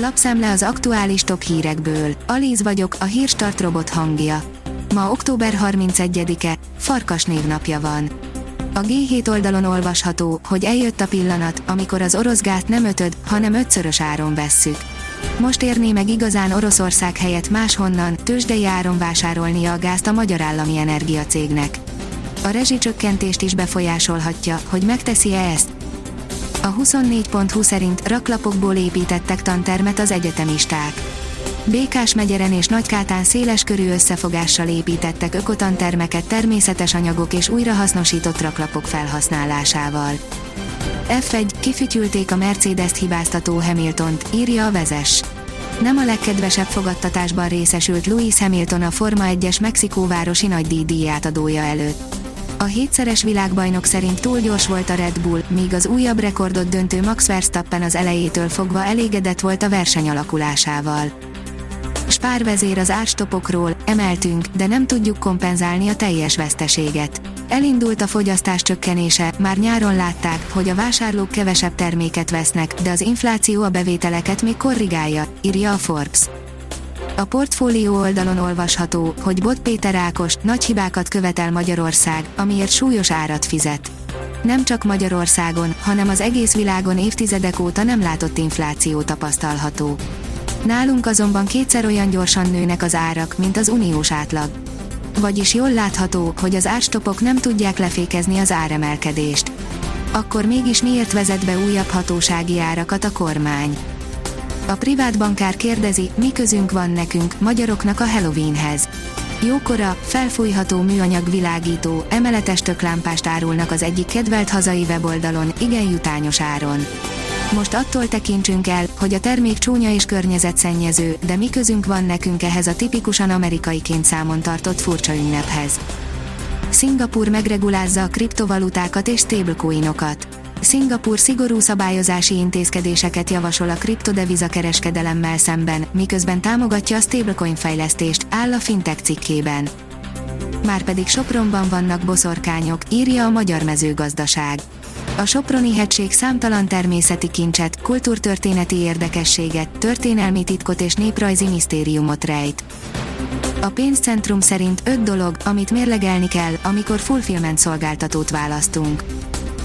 Lapszemle az aktuális top hírekből. Alíz vagyok, a hírstart robot hangja. Ma október 31-e, Farkas névnapja van. A G7 oldalon olvasható, hogy eljött a pillanat, amikor az orosz gázt nem ötöd, hanem ötszörös áron vesszük. Most érné meg igazán Oroszország helyett máshonnan, tőzsdei áron vásárolnia a gázt a Magyar Állami Energiacégnek. A rezsicsökkentést is befolyásolhatja, hogy megteszi-e ezt. A 24.20 szerint raklapokból építettek tantermet az egyetemisták. Békás megyeren és Nagykátán széles körű összefogással építettek ökotantermeket természetes anyagok és újrahasznosított raklapok felhasználásával. F1, kifütyülték a Mercedes-t hibáztató Hamiltont, írja a vezes. Nem a legkedvesebb fogadtatásban részesült Louis Hamilton a Forma 1-es Mexikóvárosi nagydíj adója előtt. A hétszeres világbajnok szerint túl gyors volt a Red Bull, míg az újabb rekordot döntő Max Verstappen az elejétől fogva elégedett volt a verseny alakulásával. Spár vezér az árstopokról, emeltünk, de nem tudjuk kompenzálni a teljes veszteséget. Elindult a fogyasztás csökkenése, már nyáron látták, hogy a vásárlók kevesebb terméket vesznek, de az infláció a bevételeket még korrigálja, írja a Forbes. A portfólió oldalon olvasható, hogy Bot Péter Ákos nagy hibákat követel Magyarország, amiért súlyos árat fizet. Nem csak Magyarországon, hanem az egész világon évtizedek óta nem látott infláció tapasztalható. Nálunk azonban kétszer olyan gyorsan nőnek az árak, mint az uniós átlag. Vagyis jól látható, hogy az árstopok nem tudják lefékezni az áremelkedést. Akkor mégis miért vezet be újabb hatósági árakat a kormány? A privát bankár kérdezi, mi közünk van nekünk, magyaroknak a Halloweenhez. Jókora, felfújható műanyag világító, emeletes töklámpást árulnak az egyik kedvelt hazai weboldalon, igen jutányos áron. Most attól tekintsünk el, hogy a termék csúnya és környezetszennyező, de mi közünk van nekünk ehhez a tipikusan amerikaiként számon tartott furcsa ünnephez. Szingapur megregulázza a kriptovalutákat és stablecoinokat. Szingapur szigorú szabályozási intézkedéseket javasol a kriptodeviza kereskedelemmel szemben, miközben támogatja a stablecoin fejlesztést, áll a fintech cikkében. Márpedig Sopronban vannak boszorkányok, írja a Magyar Mezőgazdaság. A Soproni hegység számtalan természeti kincset, kultúrtörténeti érdekességet, történelmi titkot és néprajzi misztériumot rejt. A pénzcentrum szerint öt dolog, amit mérlegelni kell, amikor fulfillment szolgáltatót választunk.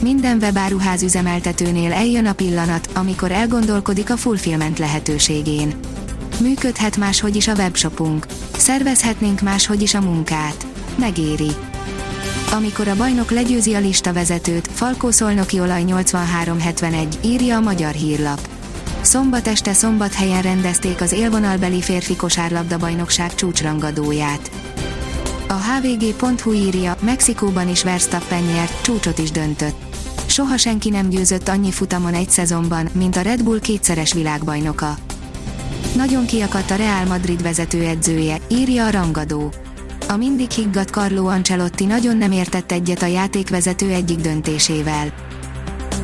Minden webáruház üzemeltetőnél eljön a pillanat, amikor elgondolkodik a fulfillment lehetőségén. Működhet máshogy is a webshopunk. Szervezhetnénk máshogy is a munkát. Megéri. Amikor a bajnok legyőzi a lista vezetőt, Falkó Szolnoki olaj 8371, írja a magyar hírlap. Szombat este szombathelyen rendezték az élvonalbeli férfi kosárlabda bajnokság csúcsrangadóját. A hvg.hu írja, Mexikóban is Verstappen nyert, csúcsot is döntött. Soha senki nem győzött annyi futamon egy szezonban, mint a Red Bull kétszeres világbajnoka. Nagyon kiakadt a Real Madrid vezetőedzője, írja a rangadó. A mindig higgadt Carlo Ancelotti nagyon nem értett egyet a játékvezető egyik döntésével.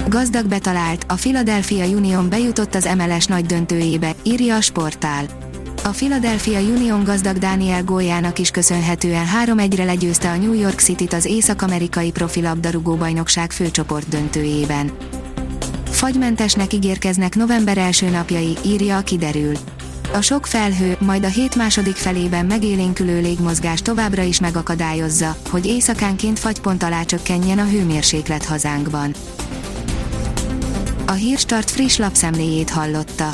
Gazdag betalált, a Philadelphia Union bejutott az MLS nagy döntőjébe, írja a sportál. A Philadelphia Union gazdag Daniel góljának is köszönhetően 3-1-re legyőzte a New York City-t az észak-amerikai profilabdarúgó bajnokság főcsoport döntőjében. Fagymentesnek ígérkeznek november első napjai, írja a kiderül. A sok felhő, majd a hét második felében megélénkülő légmozgás továbbra is megakadályozza, hogy éjszakánként fagypont alá csökkenjen a hőmérséklet hazánkban. A Hírstart friss lapszemléjét hallotta.